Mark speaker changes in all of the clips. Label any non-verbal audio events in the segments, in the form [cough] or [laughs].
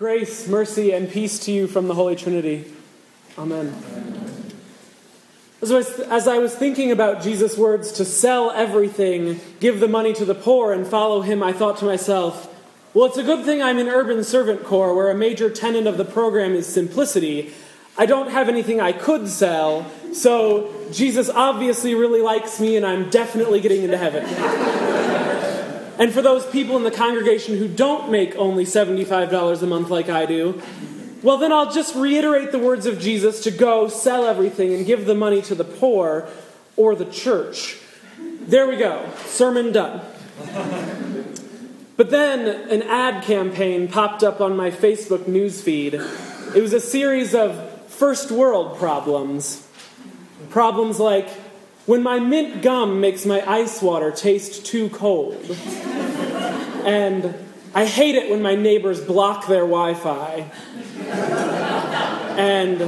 Speaker 1: Grace, mercy, and peace to you from the Holy Trinity. Amen. As I, was, as I was thinking about Jesus' words to sell everything, give the money to the poor, and follow him, I thought to myself, well, it's a good thing I'm in Urban Servant Corps, where a major tenet of the program is simplicity. I don't have anything I could sell, so Jesus obviously really likes me, and I'm definitely getting into heaven. [laughs] and for those people in the congregation who don't make only $75 a month like I do, well, then I'll just reiterate the words of Jesus to go sell everything and give the money to the poor or the church. There we go. Sermon done. But then an ad campaign popped up on my Facebook newsfeed. It was a series of first world problems. Problems like when my mint gum makes my ice water taste too cold. And I hate it when my neighbors block their Wi Fi. and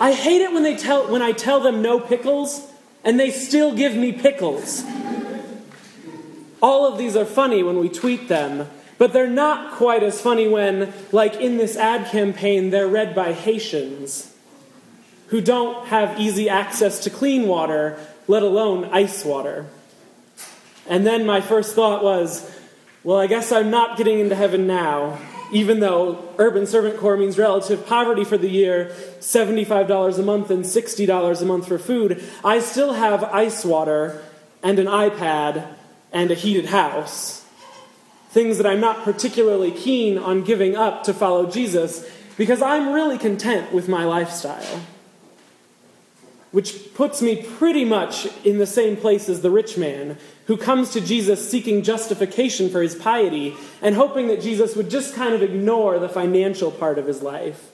Speaker 1: I hate it when, they tell, when I tell them no pickles and they still give me pickles. All of these are funny when we tweet them, but they're not quite as funny when, like in this ad campaign, they're read by Haitians who don't have easy access to clean water, let alone ice water. And then my first thought was, well, I guess I'm not getting into heaven now, even though Urban Servant Corps means relative poverty for the year, $75 a month and $60 a month for food. I still have ice water and an iPad and a heated house. Things that I'm not particularly keen on giving up to follow Jesus because I'm really content with my lifestyle. Which puts me pretty much in the same place as the rich man who comes to Jesus seeking justification for his piety and hoping that Jesus would just kind of ignore the financial part of his life.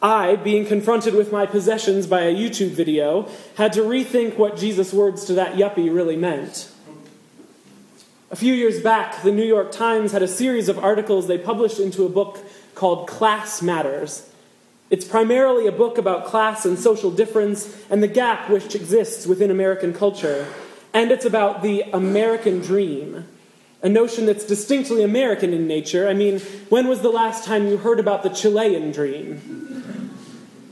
Speaker 1: I, being confronted with my possessions by a YouTube video, had to rethink what Jesus' words to that yuppie really meant. A few years back, the New York Times had a series of articles they published into a book called Class Matters. It's primarily a book about class and social difference and the gap which exists within American culture. And it's about the American dream, a notion that's distinctly American in nature. I mean, when was the last time you heard about the Chilean dream?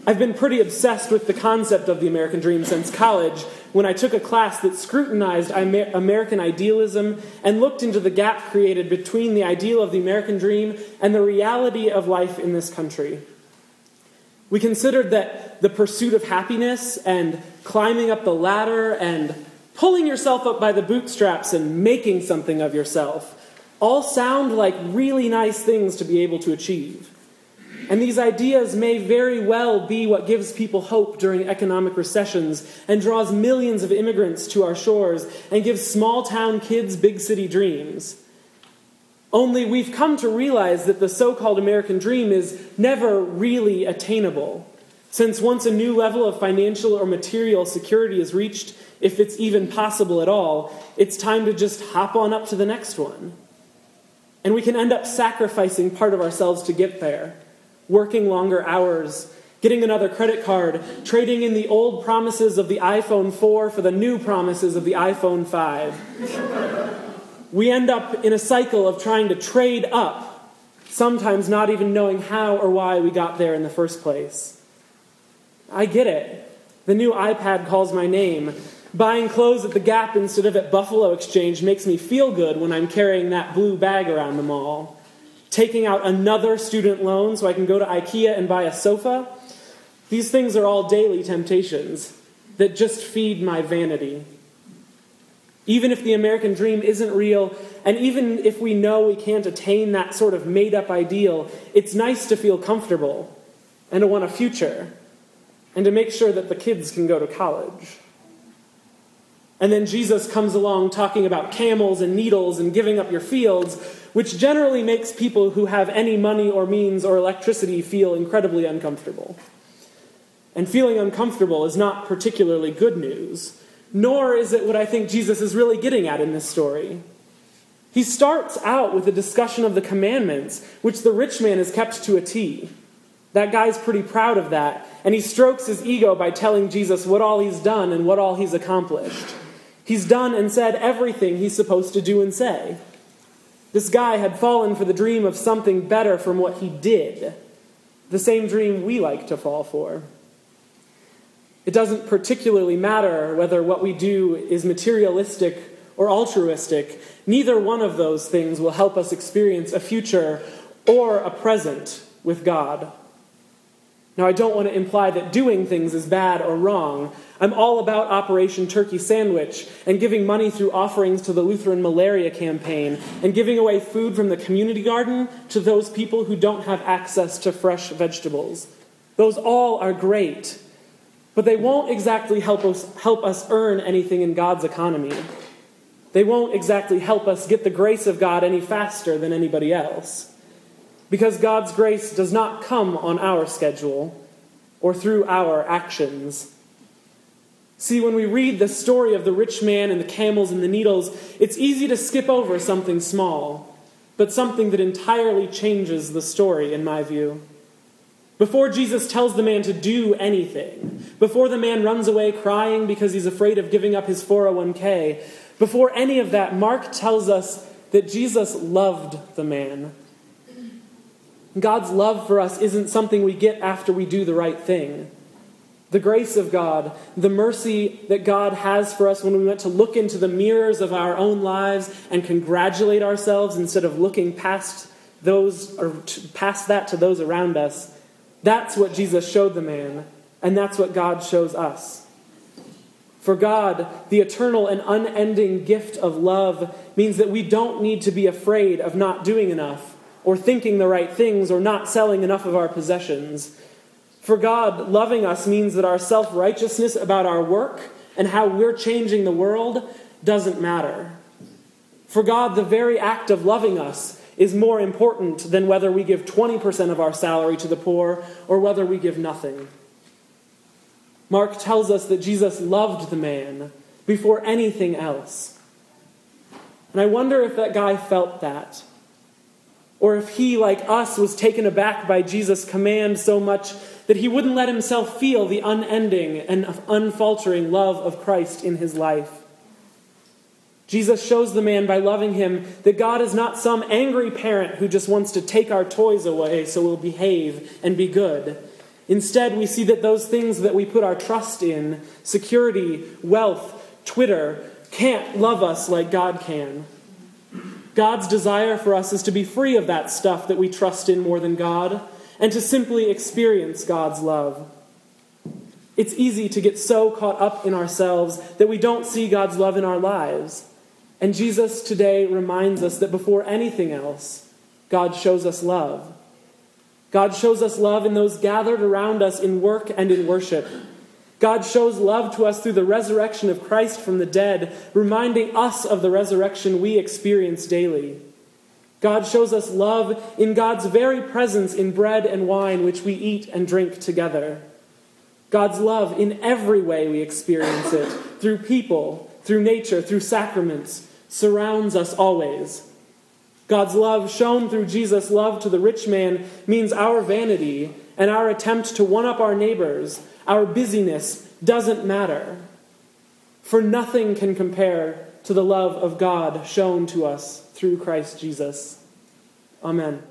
Speaker 1: I've been pretty obsessed with the concept of the American dream since college, when I took a class that scrutinized American idealism and looked into the gap created between the ideal of the American dream and the reality of life in this country. We considered that the pursuit of happiness and climbing up the ladder and pulling yourself up by the bootstraps and making something of yourself all sound like really nice things to be able to achieve. And these ideas may very well be what gives people hope during economic recessions and draws millions of immigrants to our shores and gives small town kids big city dreams. Only we've come to realize that the so called American dream is never really attainable. Since once a new level of financial or material security is reached, if it's even possible at all, it's time to just hop on up to the next one. And we can end up sacrificing part of ourselves to get there working longer hours, getting another credit card, trading in the old promises of the iPhone 4 for the new promises of the iPhone 5. we end up in a cycle of trying to trade up, sometimes not even knowing how or why we got there in the first place. I get it. The new iPad calls my name. Buying clothes at the Gap instead of at Buffalo Exchange makes me feel good when I'm carrying that blue bag around the mall taking out another student loan so I can go to IKEA and buy a sofa. These things are all daily temptations that just feed my vanity. Even if the American dream isn't real, and even if we know we can't attain that sort of made up ideal, it's nice to feel comfortable and to want a future and to make sure that the kids can go to college. And then Jesus comes along talking about camels and needles and giving up your fields, which generally makes people who have any money or means or electricity feel incredibly uncomfortable. And feeling uncomfortable is not particularly good news, nor is it what I think Jesus is really getting at in this story. He starts out with a discussion of the commandments, which the rich man has kept to a T. That guy's pretty proud of that, and he strokes his ego by telling Jesus what all he's done and what all he's accomplished. He's done and said everything he's supposed to do and say. This guy had fallen for the dream of something better from what he did, the same dream we like to fall for. It doesn't particularly matter whether what we do is materialistic or altruistic. Neither one of those things will help us experience a future or a present with God. Now, I don't want to imply that doing things is bad or wrong. I'm all about Operation Turkey Sandwich and giving money through offerings to the Lutheran Malaria Campaign and giving away food from the community garden to those people who don't have access to fresh vegetables. Those all are great, but they won't exactly help us, help us earn anything in God's economy. They won't exactly help us get the grace of God any faster than anybody else. Because God's grace does not come on our schedule or through our actions. See, when we read the story of the rich man and the camels and the needles, it's easy to skip over something small, but something that entirely changes the story, in my view. Before Jesus tells the man to do anything, before the man runs away crying because he's afraid of giving up his 401k, before any of that, Mark tells us that Jesus loved the man God's love for us isn't something we get after we do the right thing. The grace of God, the mercy that God has for us when we want to look into the mirrors of our own lives and congratulate ourselves instead of looking past those or past that to those around us. That's what Jesus showed the man, and that's what God shows us. For God, the eternal and unending gift of love means that we don't need to be afraid of not doing enough or thinking the right things or not selling enough of our possessions. For God, loving us means that our self righteousness about our work and how we're changing the world doesn't matter. For God, the very act of loving us is more important than whether we give 20% of our salary to the poor or whether we give nothing. Mark tells us that Jesus loved the man before anything else. And I wonder if that guy felt that or if he, like us, was taken aback by Jesus' command so much that he wouldn't let himself feel the unending and unfaltering love of Christ in his life. Jesus shows the man by loving him that God is not some angry parent who just wants to take our toys away so we'll behave and be good. Instead, we see that those things that we put our trust in security, wealth, Twitter can't love us like God can. God's desire for us is to be free of that stuff that we trust in more than God and to simply experience God's love. It's easy to get so caught up in ourselves that we don't see God's love in our lives. And Jesus today reminds us that before anything else, God shows us love. God shows us love in those gathered around us in work and in worship. God shows love to us through the resurrection of Christ from the dead, reminding us of the resurrection we experience daily. God shows us love in God's very presence in bread and wine, which we eat and drink together. God's love in every way we experience it through people, through nature, through sacraments, surrounds us always. God's love, shown through Jesus' love to the rich man, means our vanity and our attempt to one up our neighbors our busyness doesn't matter, for nothing can compare to the love of God shown to us through Christ Jesus. Amen.